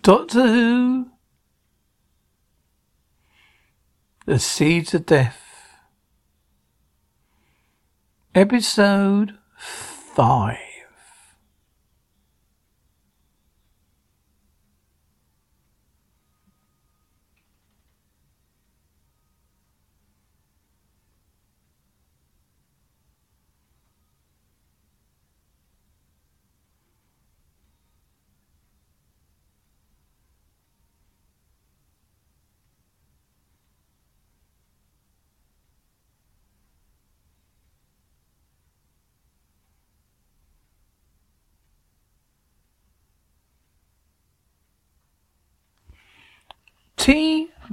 Doctor Who. The Seeds of Death. Episode 5.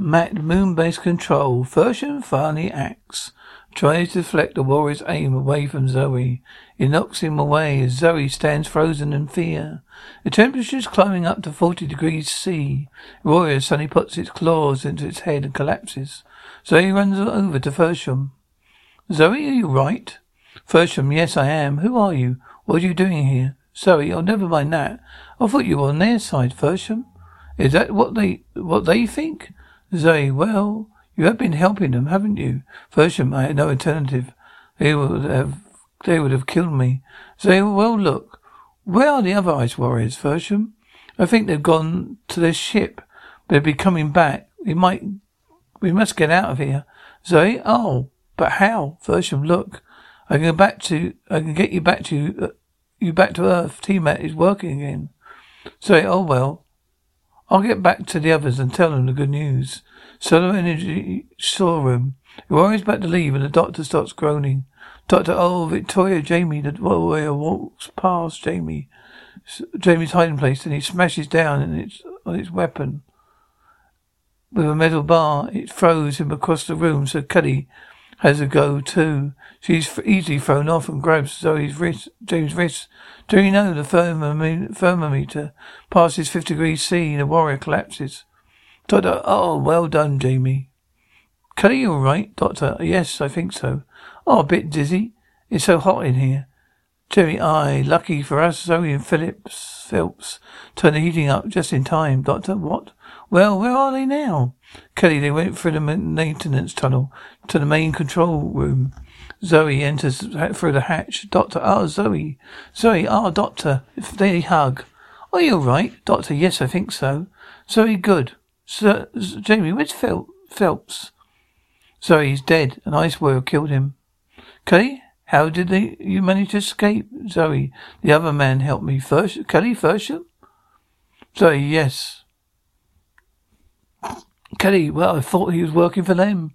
Mac Moonbase Control. Version finally acts. Tries to deflect the warrior's aim away from Zoe. It knocks him away as Zoe stands frozen in fear. The temperature is climbing up to 40 degrees C. The warrior suddenly puts its claws into its head and collapses. Zoe runs over to Fewsham. Zoe, are you right? Fewsham, yes, I am. Who are you? What are you doing here? Zoe, oh, never mind that. I thought you were on their side, Fewsham. Is that what they what they think? Zoe, well, you have been helping them, haven't you? Fewsham, I had no alternative. They would have they would have killed me. Zoe, well, look, where are the other ice warriors, Fewsham? I think they've gone to their ship. They'll be coming back. We might, we must get out of here. Zoe, oh, but how? Fewsham, look, I can go back to, I can get you back to, uh, you back to Earth. T-Mat is working again. Zoe, oh well, I'll get back to the others and tell them the good news. Solar Energy storeroom. Warrior's about to leave and the doctor starts groaning. Doctor, oh, Victoria, Jamie, the warrior walks past Jamie. Jamie's hiding place and he smashes down on its, on its weapon. With a metal bar, it throws him across the room so Cuddy has a go too. She's easily thrown off and grabs Zoe's wrist, James' wrist. Do you know the thermometer passes 50 degrees C and the warrior collapses? Doctor, oh, well done, Jamie. Kelly, you all right, Doctor? Yes, I think so. Oh, a bit dizzy. It's so hot in here. Jerry, aye, lucky for us, Zoe and Phillips, Phelps turn the heating up just in time. Doctor, what? Well, where are they now? Kelly, they went through the maintenance tunnel to the main control room. Zoe enters through the hatch. Doctor, oh, Zoe. Zoe, oh, Doctor. They hug. Are you all right? Doctor, yes, I think so. Zoe, good. Sir, Jamie, where's Phil, Phelps? Zoe, he's dead. An ice warrior killed him. Kelly, how did they, you manage to escape? Zoe, the other man helped me. First, Kelly, Fewsham? Zoe, yes. Kelly, well, I thought he was working for them.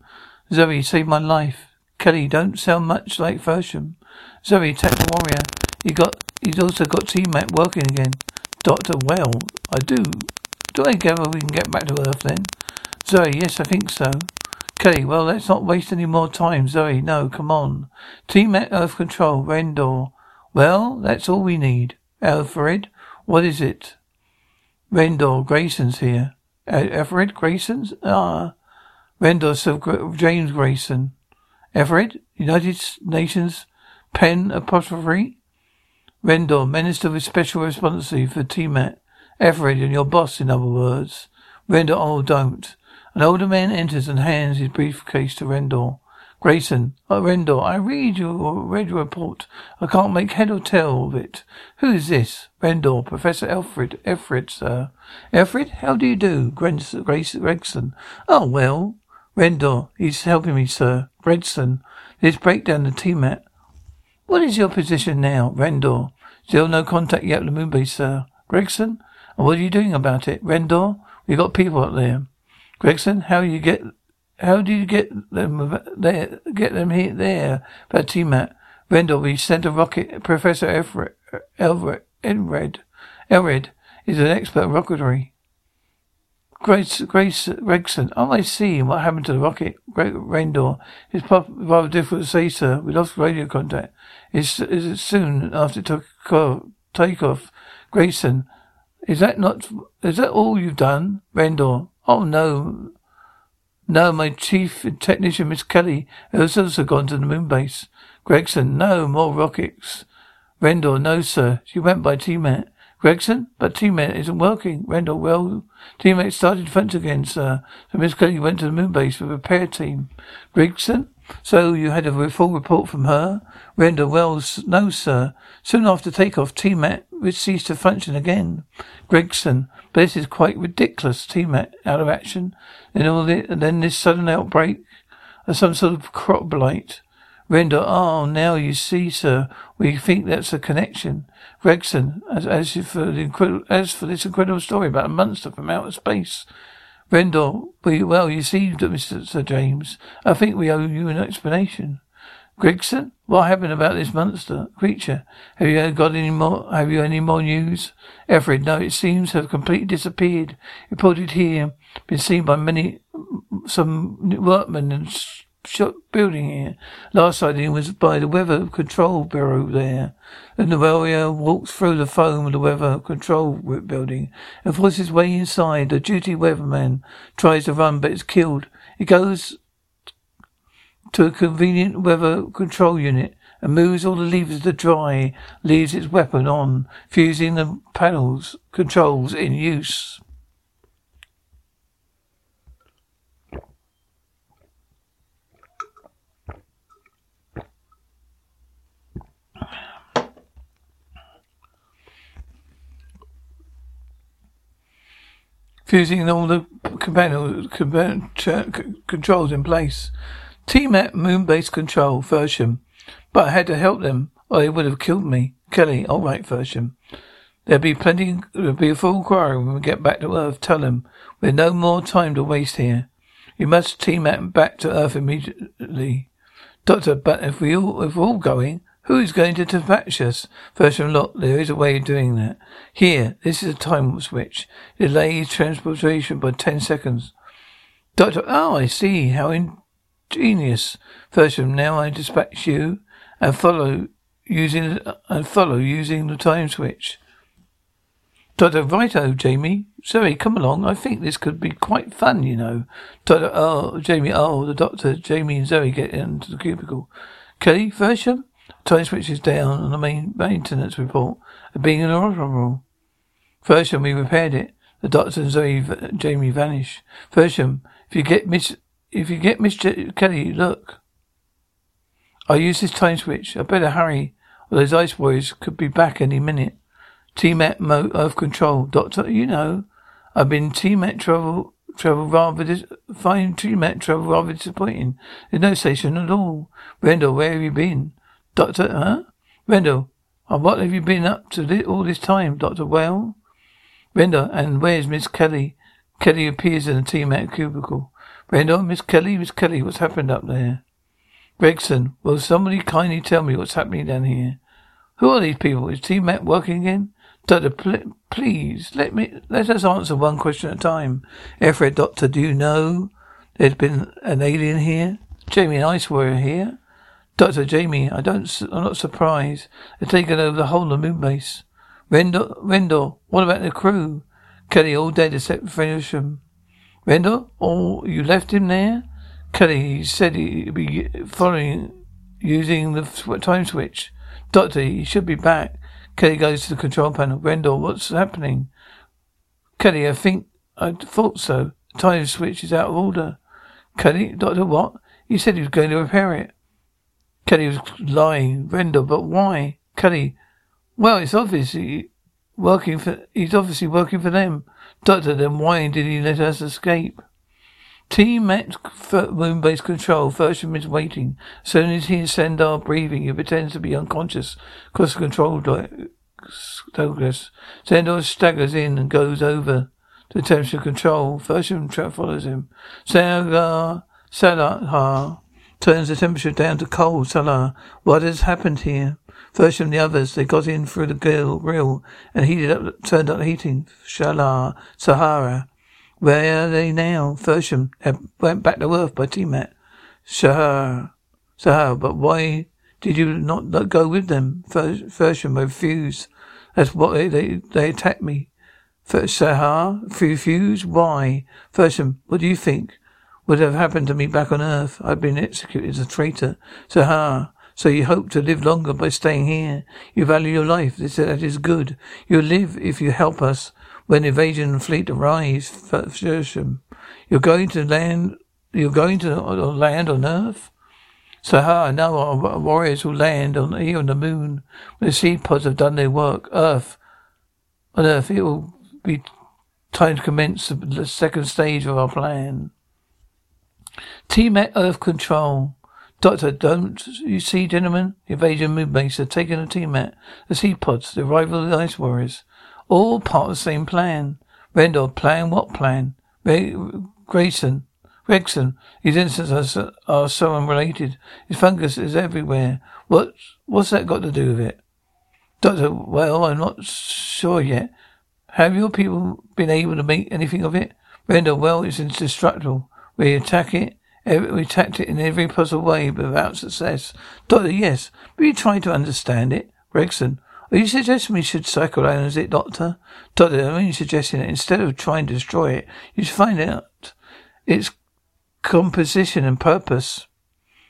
Zoe saved my life. Kelly, don't sound much like Fewsham. Zoe, the warrior. He got, he's also got T-Mat working again. Doctor, well, I do. Do I gather we can get back to Earth then? Zoe, yes, I think so. Kelly, well, let's not waste any more time. Zoe, no, come on. T-Mat Earth Control, Rendor. Well, that's all we need. Alfred, what is it? Rendor, Grayson's here. Everett Grayson's? Ah. Sir James Grayson. Everett, United Nations Pen Apostrophe. Rendor, Minister with Special Responsibility for TMAT. Everett, and your boss, in other words. Rendor, oh, don't. An older man enters and hands his briefcase to Rendor. Grayson, oh, Rendor, I read your read your report. I can't make head or tail of it. Who is this? Rendor, Professor Alfred, Alfred, sir. Alfred, how do you do? Grace, Gregson. Oh, well. Rendor, he's helping me, sir. Gregson, let's break down the T-mat. What is your position now, Rendor? Still no contact yet with the moonbase, sir. Gregson, and what are you doing about it? Rendor, we've got people up there. Gregson, how you get how do you get them there? Get them here there? But T-Mat, Rendell, we sent a rocket. Professor Everett, Elred, Elred, Elred is an expert rocketry. Grace, Grace Gregson. Oh, I see. What happened to the rocket? Great Rendor. It's rather difficult to say, sir. We lost radio contact. It's, it's soon after took takeoff. Grayson. Is that not, is that all you've done? Rendor. Oh, no. No, my chief technician, Miss Kelly, has also gone to the moon base. Gregson, no, more rockets. Rendell, no, sir. She went by T-Mat. Gregson, but T-Mat isn't working. Rendell, well, T-Mat started fence again, sir. So Miss Kelly went to the moon base with a repair team. Gregson, so you had a full report from her? Rendell, well, no, sir. Soon after takeoff, T-Mat ceased to function again. Gregson, but this is quite ridiculous. T-Mat out of action. Then all the, and then this sudden outbreak of some sort of crop blight. Render, oh, now you see, sir, we think that's a connection. Gregson, as, as, for the as for this incredible story about a monster from outer space. Rendell, we, well, you see, Mr. Sir James, I think we owe you an explanation. Gregson, what happened about this monster creature? Have you got any more? Have you any more news? Everett, no, it seems to have completely disappeared. Reported here, been seen by many, some workmen and shop building here. Last sighting was by the Weather Control Bureau there. And the warrior walks through the foam of the Weather Control Building and forces his way inside. The duty weatherman tries to run but is killed. He goes to a convenient weather control unit and moves all the levers to dry, leaves its weapon on, fusing the panels controls in use. Fusing all the controls in place. T-Mat Moonbase Control, Version. But I had to help them, or they would have killed me. Kelly, all right, Version. There'll be plenty, there'll be a full inquiry when we get back to Earth. Tell them we've no more time to waste here. You must T-Mat back to Earth immediately. Doctor, but if we all, if we're all going, who is going to dispatch us? Version, look, there is a way of doing that. Here, this is a time switch. Delay transportation by ten seconds. Doctor, oh, I see. How in, Genius. From now I dispatch you and follow using and follow using the time switch. Doctor uh, Righto, oh, Jamie. Sorry, come along. I think this could be quite fun, you know. Doctor uh, Oh Jamie, oh the doctor, Jamie and Zoe get into the cubicle. Kelly, Versham? Time switch is down on the main maintenance report of being inoperable. Versham, we repaired it. The doctor and Zoe uh, Jamie vanish. Versham, if you get Miss if you get Miss Kelly, look. I use this time switch. I better hurry, or those ice boys could be back any minute. T-Mat Mo Earth Control. Doctor, you know, I've been T-Mat travel, travel rather, dis- find T-Mat travel rather disappointing. There's no station at all. Rendell, where have you been? Doctor, huh? Rendell, uh, what have you been up to all this time, Doctor? Well? Rendell, and where's Miss Kelly? Kelly appears in the T-Mat cubicle. Randall, Miss Kelly, Miss Kelly, what's happened up there? Gregson, will somebody kindly tell me what's happening down here? Who are these people? Is T-Mat working again? Doctor, pl- please, let me, let us answer one question at a time. Everett, Doctor, do you know there's been an alien here? Jamie and Ice were here. Doctor, Jamie, I don't, I'm not surprised. They've taken over the whole of Moonbase. Rendell, Rendell, what about the crew? Kelly all dead except Frensham. Rendell? Oh, you left him there? Kelly he said he'd be following, using the time switch. Doctor, he should be back. Kelly goes to the control panel. Rendell, what's happening? Kelly, I think, I thought so. Time switch is out of order. Kelly, Doctor, what? He said he was going to repair it. Kelly was lying. Rendell, but why? Kelly, well, it's obviously working for, he's obviously working for them. Doctor, then why did he let us escape? T-Mat moon-based control. Version is waiting. As soon as he send our breathing, he pretends to be unconscious. Cross control Douglas. Sendor staggers in and goes over to temperature control. Version follows him. Sagar Salah turns the temperature down to cold. Salah, what has happened here? First from the others, they got in through the grill, grill and heated up, turned up the heating. Shalar, Sahara. Where are they now? Fewsham went back to Earth by T-Mat. Sahara, Sahara, but why did you not go with them? Fewsham refused. That's what they, they, they attacked me. Sahara, refused? Why? Fewsham, what do you think would have happened to me back on Earth? I'd been executed as a traitor. Sahara, so you hope to live longer by staying here. You value your life. This, that is good. You'll live if you help us when invasion fleet arrives. You're going to land. You're going to land on Earth. Sahara, now our warriors will land on here on the moon. When the seed pods have done their work, Earth, on Earth, it will be time to commence the second stage of our plan. T-Mat Earth Control. Doctor, don't you see, gentlemen? The invasion base are taking a team at the seed pods, the arrival of the ice warriors. All part of the same plan. Rendell, plan what plan? Ray, Grayson, Gregson, these incidents are, are so unrelated. His fungus is everywhere. What, what's that got to do with it? Doctor, well, I'm not sure yet. Have your people been able to make anything of it? Rendell, well, it's indestructible. We attack it we attacked it in every possible way, but without success. Doctor, yes, but you trying to understand it. Gregson, are you suggesting we should psychoanalyze it, Doctor? Doctor, I'm only suggesting that instead of trying to destroy it, you should find out its composition and purpose.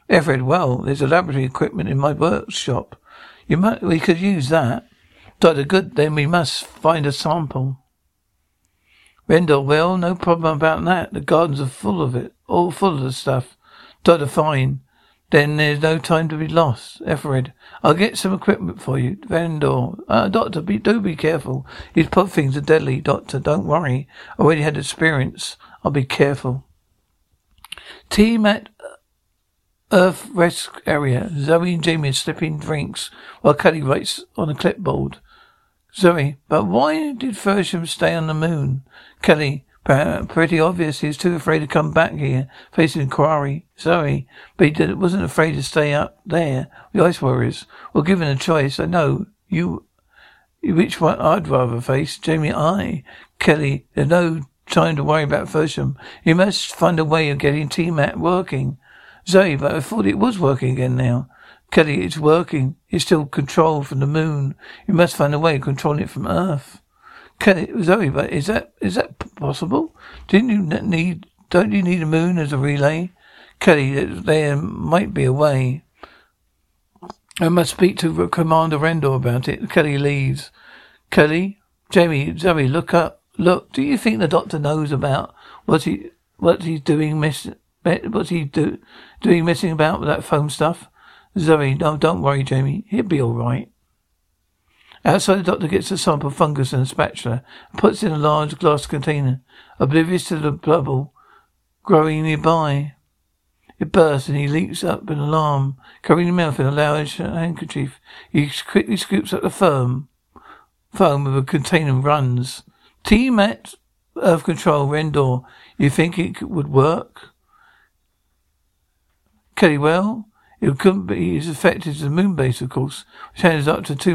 Everett, well, there's a laboratory equipment in my workshop. You might, we could use that. Doctor, good, then we must find a sample. Rendell, well, no problem about that. The gardens are full of it, all full of the stuff. Doctor, fine. Then there's no time to be lost. Everett, I'll get some equipment for you. Rendell, uh, Doctor, be, do be careful. These pot things are deadly, Doctor. Don't worry. I already had experience. I'll be careful. T-Mat Earth Rest Area. Zoe and Jamie are slipping drinks while Cuddy writes on a clipboard. Zoe, but why did Fewsham stay on the moon? Kelly, pretty obvious. He was too afraid to come back here, facing Quarry. Zoe, but he did, wasn't afraid to stay up there. The Ice Warriors. Well, given a choice, I know you. Which one I'd rather face? Jamie, I. Kelly, there's no time to worry about Fewsham. You must find a way of getting T-Mat working. Zoe, but I thought it was working again now. Kelly, it's working. It's still controlled from the moon. You must find a way of controlling it from Earth. Kelly, Zoe, but is that is that possible? Didn't you need? Don't you need a moon as a relay? Kelly, there might be a way. I must speak to Commander Rendell about it. Kelly leaves. Kelly, Jamie, Zoe, look up. Look, do you think the doctor knows about what he what he's doing? Miss, what's he do doing messing about with that foam stuff? Zoe, no, don't worry, Jamie. He'll be all right. Outside, the doctor gets a sample of fungus and a spatula and puts it in a large glass container, oblivious to the bubble growing nearby. It bursts and he leaps up in alarm, covering his mouth in a large handkerchief. He quickly scoops up the foam, foam of a container and runs. T-Mat Earth Control, Rendell. You think it would work? Kelly, well, it couldn't be as effective as the moon base, of course, which hands up to two.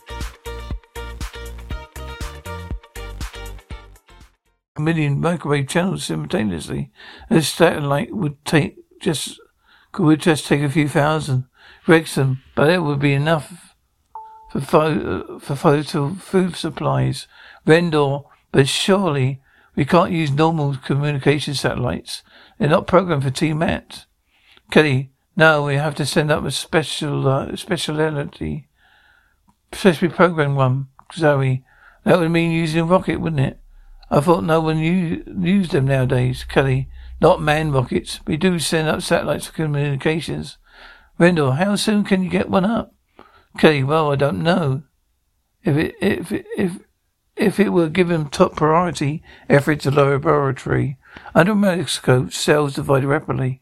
Million microwave channels simultaneously. A satellite would take just could would just take a few thousand. Wrexham, but it would be enough for pho- for photo food supplies. Rendor, but surely we can't use normal communication satellites. They're not programmed for TMAT. Kelly, no, we have to send up a special uh, speciality, specially programmed one. Zoe, that would mean using a rocket, wouldn't it? I thought no one used them nowadays. Kelly, not man rockets. We do send up satellites for communications. Rendell, how soon can you get one up? Kelly, well, I don't know. If it if if if it were given top priority, efforts a laboratory. Under microscope, cells divide rapidly.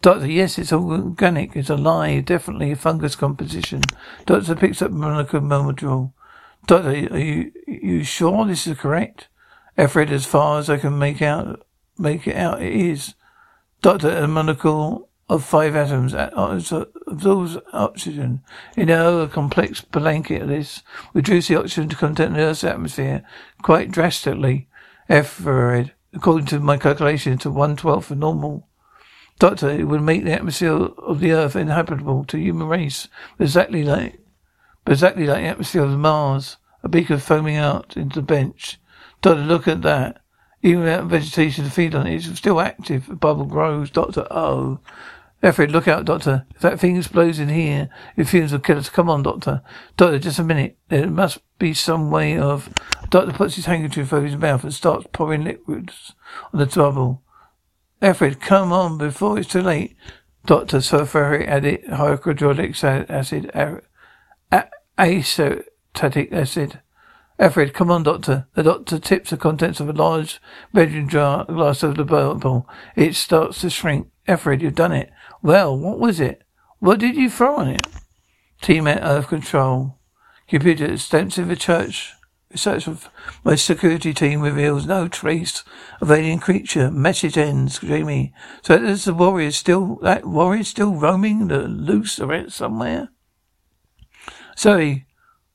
Doctor, yes, it's organic. It's alive. Definitely a fungus composition. Doctor picks up monocle molecule. Doctor, are you, are you sure this is correct? Efred, as far as I can make out, make it out, it is. Doctor, a molecule of five atoms uh, uh, absorbs oxygen. You know, a complex blanket of this reduces the oxygen content in the Earth's atmosphere quite drastically. Efred, according to my calculation, to one twelfth of normal. Doctor, it would make the atmosphere of the Earth inhabitable to human race, exactly like, exactly like the atmosphere of Mars. A beaker foaming out into the bench. Doctor, look at that. Even without vegetation to feed on it, it's still active. A bubble grows. Doctor, oh. Alfred, look out, Doctor. If that thing explodes in here, it fumes will kill us. Come on, Doctor. Doctor, just a minute. There must be some way of... Doctor puts his handkerchief over his mouth and starts pouring liquids on the trouble. Alfred, come on before it's too late. Doctor, sulfuric acid, hydrochloric acid, acetic acid. Alfred, come on, Doctor. The doctor tips the contents of a large bedroom jar glass of the bottle. It starts to shrink. Alfred, you've done it. Well, what was it? What did you throw on it? T-Mat Earth Control. Computer extensive church. Research of my security team reveals no trace of alien creature. Message ends, Jamie. So is the warrior still that warrior still roaming the loose around somewhere? Sorry,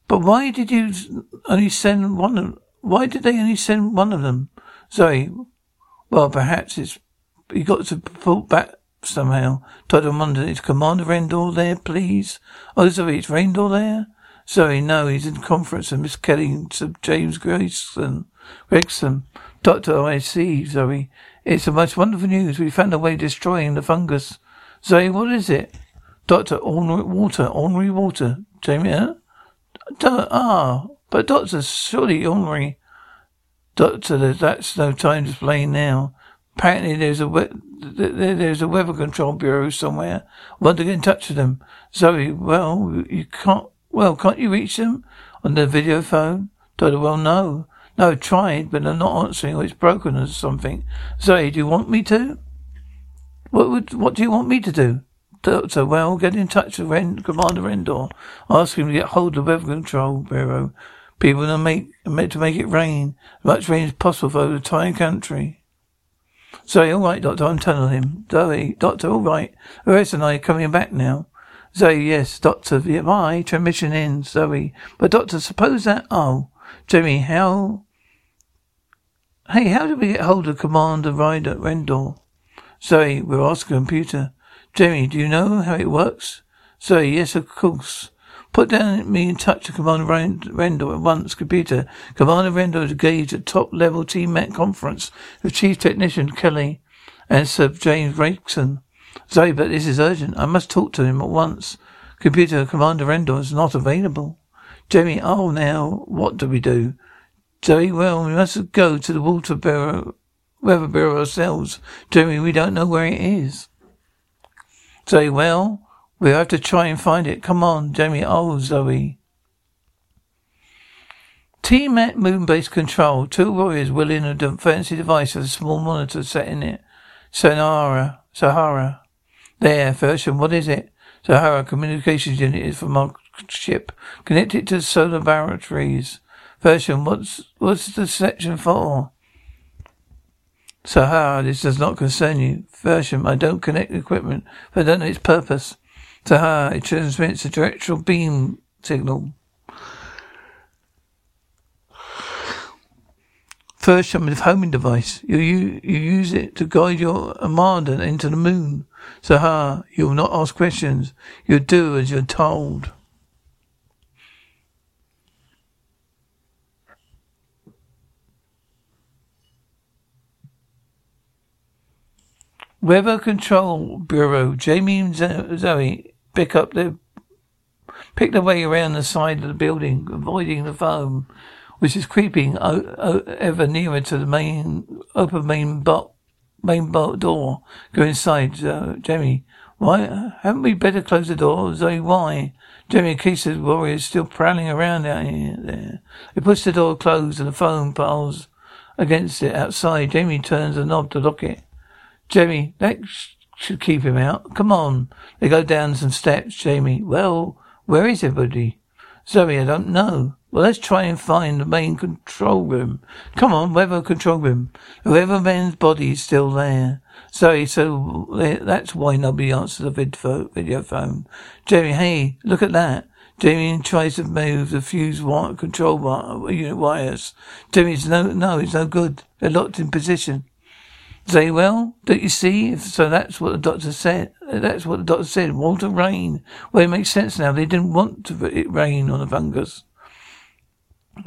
but why did you only send one of why did they only send one of them? Zoe, well, perhaps it's you got to pull back somehow. Amanda, is Commander Rendell there, please? Oh, Zoe, it's Rendell there? Zoe, no, he's in conference with Miss Kelly and Sir James Grayson. Gregson. Doctor, I see, Zoe. It's the most wonderful news. We found a way of destroying the fungus. Zoe, what is it? Doctor, ordinary water, ordinary water. Jamie, huh? ah, but Doctor, surely ordinary. Doctor, that's no time to explain now. Apparently there's a there's a weather control bureau somewhere. I want to get in touch with them. Zoe, well, you can't. Well, can't you reach them on the video phone? Doctor, well, no. No, I tried, but they're not answering, or it's broken or something. Zoe, do you want me to? What would, what do you want me to do? Doctor, well, get in touch with Ren, Commander Rendor. Ask him to get hold of the Weather Control Bureau. People are make, meant to make it rain. As much rain as possible for the entire country. Zoe, all right, Doctor, I'm telling him. Zoe, Doctor, all right. Horace and I are coming back now. Zoe, yes, Doctor, bye. Transmission in, Zoe. But Doctor, suppose that, oh, Jimmy, how, hey, how did we get hold of Commander Ryder Rendor? Zoe, we're asking computer. Jamie, do you know how it works? Zoe, yes, of course. Put down me in touch with Commander Rendell at once, computer. Commander Rendell is engaged at top level TMAT conference with Chief Technician Kelly and Sir James Gregson. Zoe, but this is urgent. I must talk to him at once. Computer, Commander Rendell is not available. Jamie, oh now, what do we do? Zoe, well, we must go to the Water Bureau, Weather Bureau ourselves. Jamie, we don't know where it is. Zoe, well, we'll have to try and find it. Come on, Jamie. Oh, Zoe. T-Mat moon-based control. Two warriors wheeling a fancy device with a small monitor set in it. Sonara. Sahara. There, Fewsham, what is it? Sahara, communications unit is from our ship. Connected to solar batteries. Fewsham, what's, what's the section for? Sahara, this does not concern you. Fewsham, I don't connect equipment, but I don't know its purpose. Sahara, it transmits a directional beam signal. Fewsham, a homing device. You, you, you use it to guide your armada into the moon. So Sahara, you will not ask questions. You do as you're told. Weather Control Bureau, Jamie and Zoe pick up their pick their way around the side of the building, avoiding the foam, which is creeping o- o- ever nearer to the main open main bo- main door. Go inside, uh, Jamie. Why haven't we better close the door? Zoe, why? Jamie, the warrior is still prowling around out here. There. He puts the door closed and the foam piles against it outside. Jamie turns the knob to lock it. Jamie, that should keep him out. Come on. They go down some steps, Jamie. Well, where is everybody? Zoe, I don't know. Well, let's try and find the main control room. Come on, weather control room. Whoever man's body is still there. Zoe, so that's why nobody answers the video, video phone. Jamie, hey, look at that. Jamie tries to move the fuse wire, control wire, unit wires. Jamie's no, no, it's no good. They're locked in position. Say, well, don't you see? So that's what the doctor said. That's what the doctor said. Walter rain. Well, it makes sense now. They didn't want to, it rain on the fungus.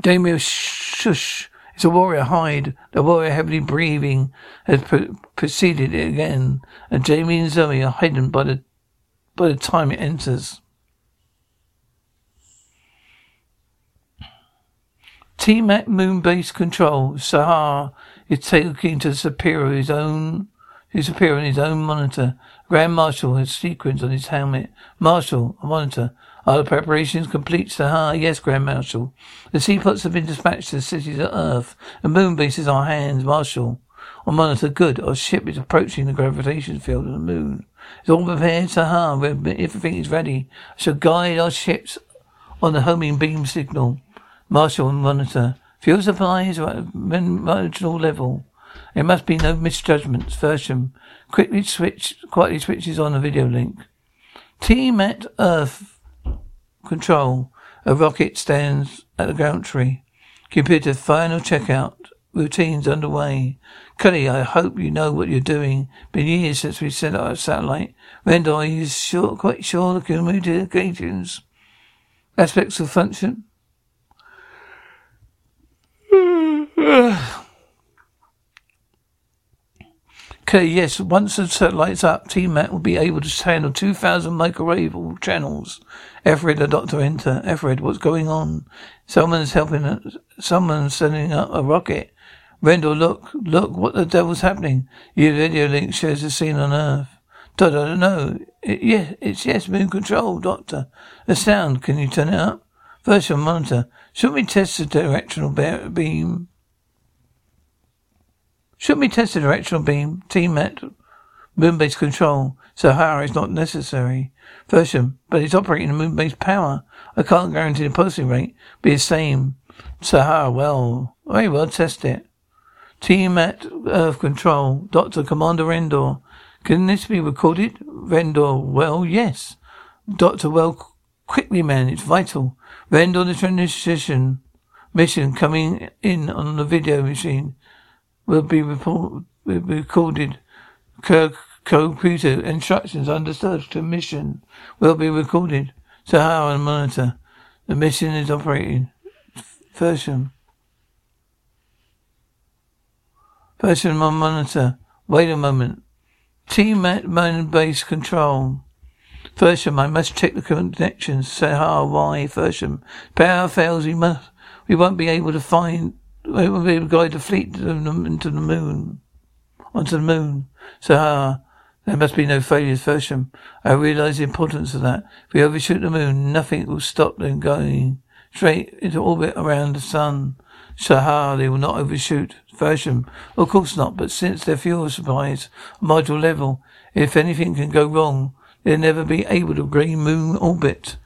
Damien, shush. It's a warrior hide. The warrior, heavily breathing, has preceded it again, and Jamie and Zoe are hidden by the by the time it enters. T-Mat Moon Base Control, Sahar is taking to superior his own his superior on his own monitor. Grand Marshal has sequins on his helmet. Marshal, a monitor. Are the preparations complete, Sahar? Yes, Grand Marshal. The seed pods have been dispatched to the cities of Earth. The moon base is our hands, Marshal. On monitor, good. Our ship is approaching the gravitation field of the moon. It's all prepared, Sahar. Everything is ready. I shall guide our ships on the homing beam signal. Marshal monitor. Fuel supplies are at marginal level. There must be no misjudgments. Fewsham quickly switch, quietly switches on the video link. Team at Earth Control. A rocket stands at the gantry. Computer final checkout. Routines underway. Cully, I hope you know what you're doing. Been years since we sent out a satellite. Rendor, are you sure, quite sure the communications aspects of function? Okay, yes, once the satellite's up, T-Mat will be able to handle 2,000 microwave channels. Everett, the doctor enter. Everett, what's going on? Someone's helping, us. someone's sending up a rocket. Rendell, look, look, what the devil's happening? Your video link shows the scene on Earth. Doctor, I don't know. It, yeah, it's yes, moon control, Doctor. The sound, can you turn it up? Virtual monitor. Shouldn't we test the directional beam? Should we test the directional beam? T-Mat moon-based control. Sahara is not necessary. Version, but it's operating moon-based power. I can't guarantee the pulsing rate be the same. Sahara, well, very well, test it. T-Mat Earth Control. Doctor Commander Rendor. Can this be recorded? Rendor, well, yes. Doctor, well, quickly, man, it's vital. Rendor, the transition mission coming in on the video machine will be report, recorded. Kirk computer instructions understood to mission will be recorded. Sahara and monitor. The mission is operating. Version. Version on monitor. Wait a moment. T-Mat main base control. Version, I must check the connections. Sahara, why? Version. Power fails, we must, we won't be able to find we will be guide the fleet into the moon, onto the moon. So, ah, there must be no failures, Fewsham. I realize the importance of that. If we overshoot the moon, nothing will stop them going straight into orbit around the sun. Shahar, they will not overshoot. version. Of course not, but since their fuel supplies are module level, if anything can go wrong, they'll never be able to green moon orbit.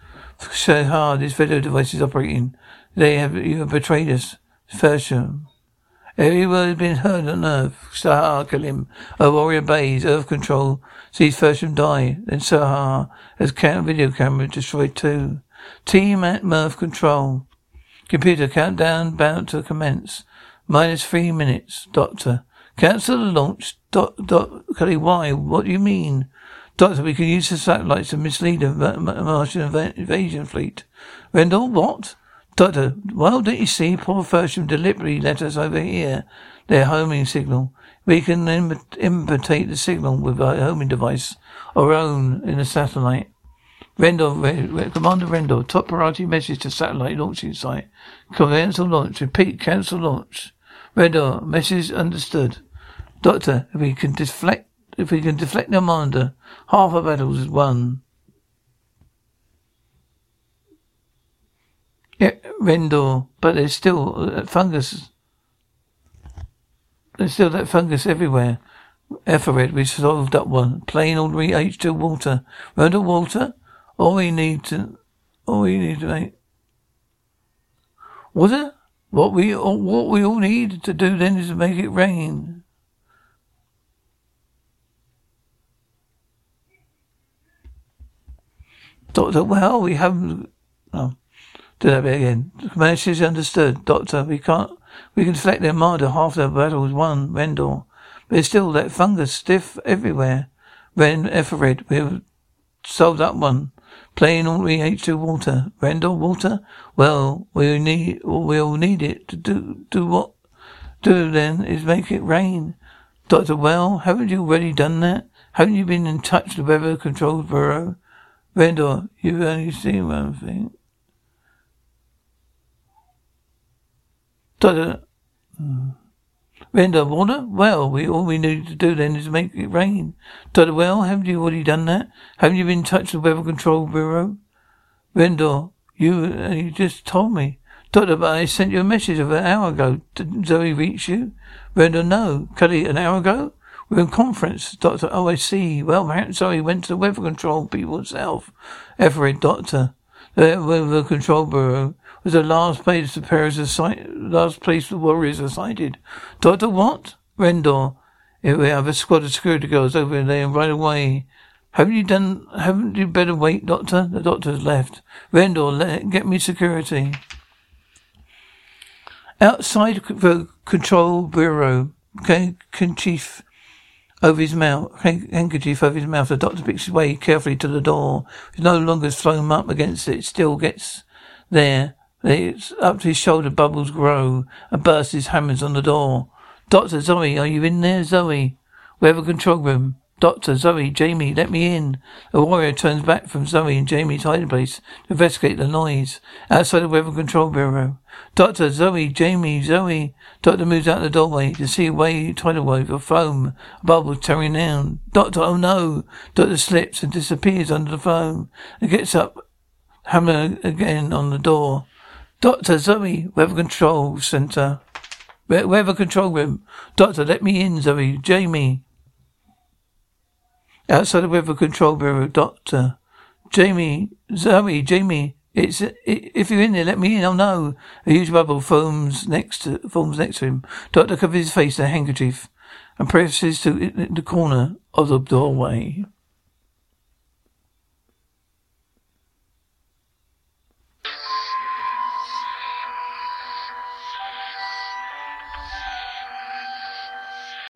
So hard this video device is operating. They have you have betrayed us. Version. Every word has been heard on Earth. Sahar Kalim, a warrior obeys Earth control, sees Fewsham die. Then Sahar has count video camera destroyed too. T-Mat Mirth control. Computer countdown bound to commence. Minus three minutes. Doctor. Cancel the launch. Doc, doc, why? What do you mean? Doctor, we can use the satellites to mislead a Martian invasion fleet. Rendell, what? Doctor, well, don't you see? Poor Fewsham deliberately let us over here. Their homing signal. We can Im- imitate the signal with our homing device, our own, in a satellite. Rendell, Commander Rendell, top priority message to satellite launching site. Cancel launch. Repeat, cancel launch. Rendell, message understood. Doctor, if we can deflect, if we can deflect the commander, half our battles is won. Yeah, but there's still uh, fungus. There's still that fungus everywhere. Ethelred, we solved that one. Plain ordinary H2 water. Rendell water? All we need to, all we need to make. It? What we, what we all need to do then is to make it rain. Doctor, well, we haven't. Do that bit again. Message understood. Doctor, we can't, we can deflect their martyr. Half their battle is won, Rendell. But there's still that fungus stiff everywhere. Ren Ethelred, we've solved that one. Plain ordinary H2 water. Rendell water? Well, we need, we'll need it to do, do what? Do then is make it rain. Doctor, well, haven't you already done that? Haven't you been in touch with the Weather Control Bureau? Rendell, you've only seen one thing. Doctor, Render, water? Well, we all we need to do then is make it rain. Doctor, well, haven't you already done that? Haven't you been in touch with the Weather Control Bureau? Rendell, you, uh, you just told me. Doctor, but I sent you a message of an hour ago. Did Zoe reach you? Rendell, no. Cuddy, an hour ago? We're in conference. Doctor, oh, I see. Well, perhaps Zoe went to the Weather Control people itself. Everett, Doctor. The Weather Control Bureau was the last place the Paris last place the warriors are sighted. Doctor what? Rendell. If we have a squad of security guards over there right away. Haven't you done, haven't you better wait, Doctor? The doctor's left. Rendell, let, get me security. Outside the control bureau, okay, chief over his mouth, handkerchief over his mouth. The doctor picks his way carefully to the door. He's no longer thrown up against it. Still gets there. It's up to his shoulder. Bubbles grow and bursts his hammers on the door. Doctor Zoe, are you in there, Zoe? We have a control room. Doctor, Zoe, Jamie, let me in. The warrior turns back from Zoe and Jamie's hiding place to investigate the noise outside the Weather Control Bureau. Doctor, Zoe, Jamie, Zoe. Doctor moves out the doorway to see a wave, tidal wave of foam, bubbles tearing down. Doctor, oh no! Doctor slips and disappears under the foam and gets up, hammer again on the door. Doctor, Zoe, Weather Control Center. Weather Control Room. Doctor, let me in, Zoe. Jamie. Outside the Weather Control Bureau, Doctor. Jamie, Zoe, Jamie, it's it, if you're in there, let me in. Oh no! A huge bubble forms next to forms next to him. Doctor covers his face with a handkerchief and presses to the corner of the doorway.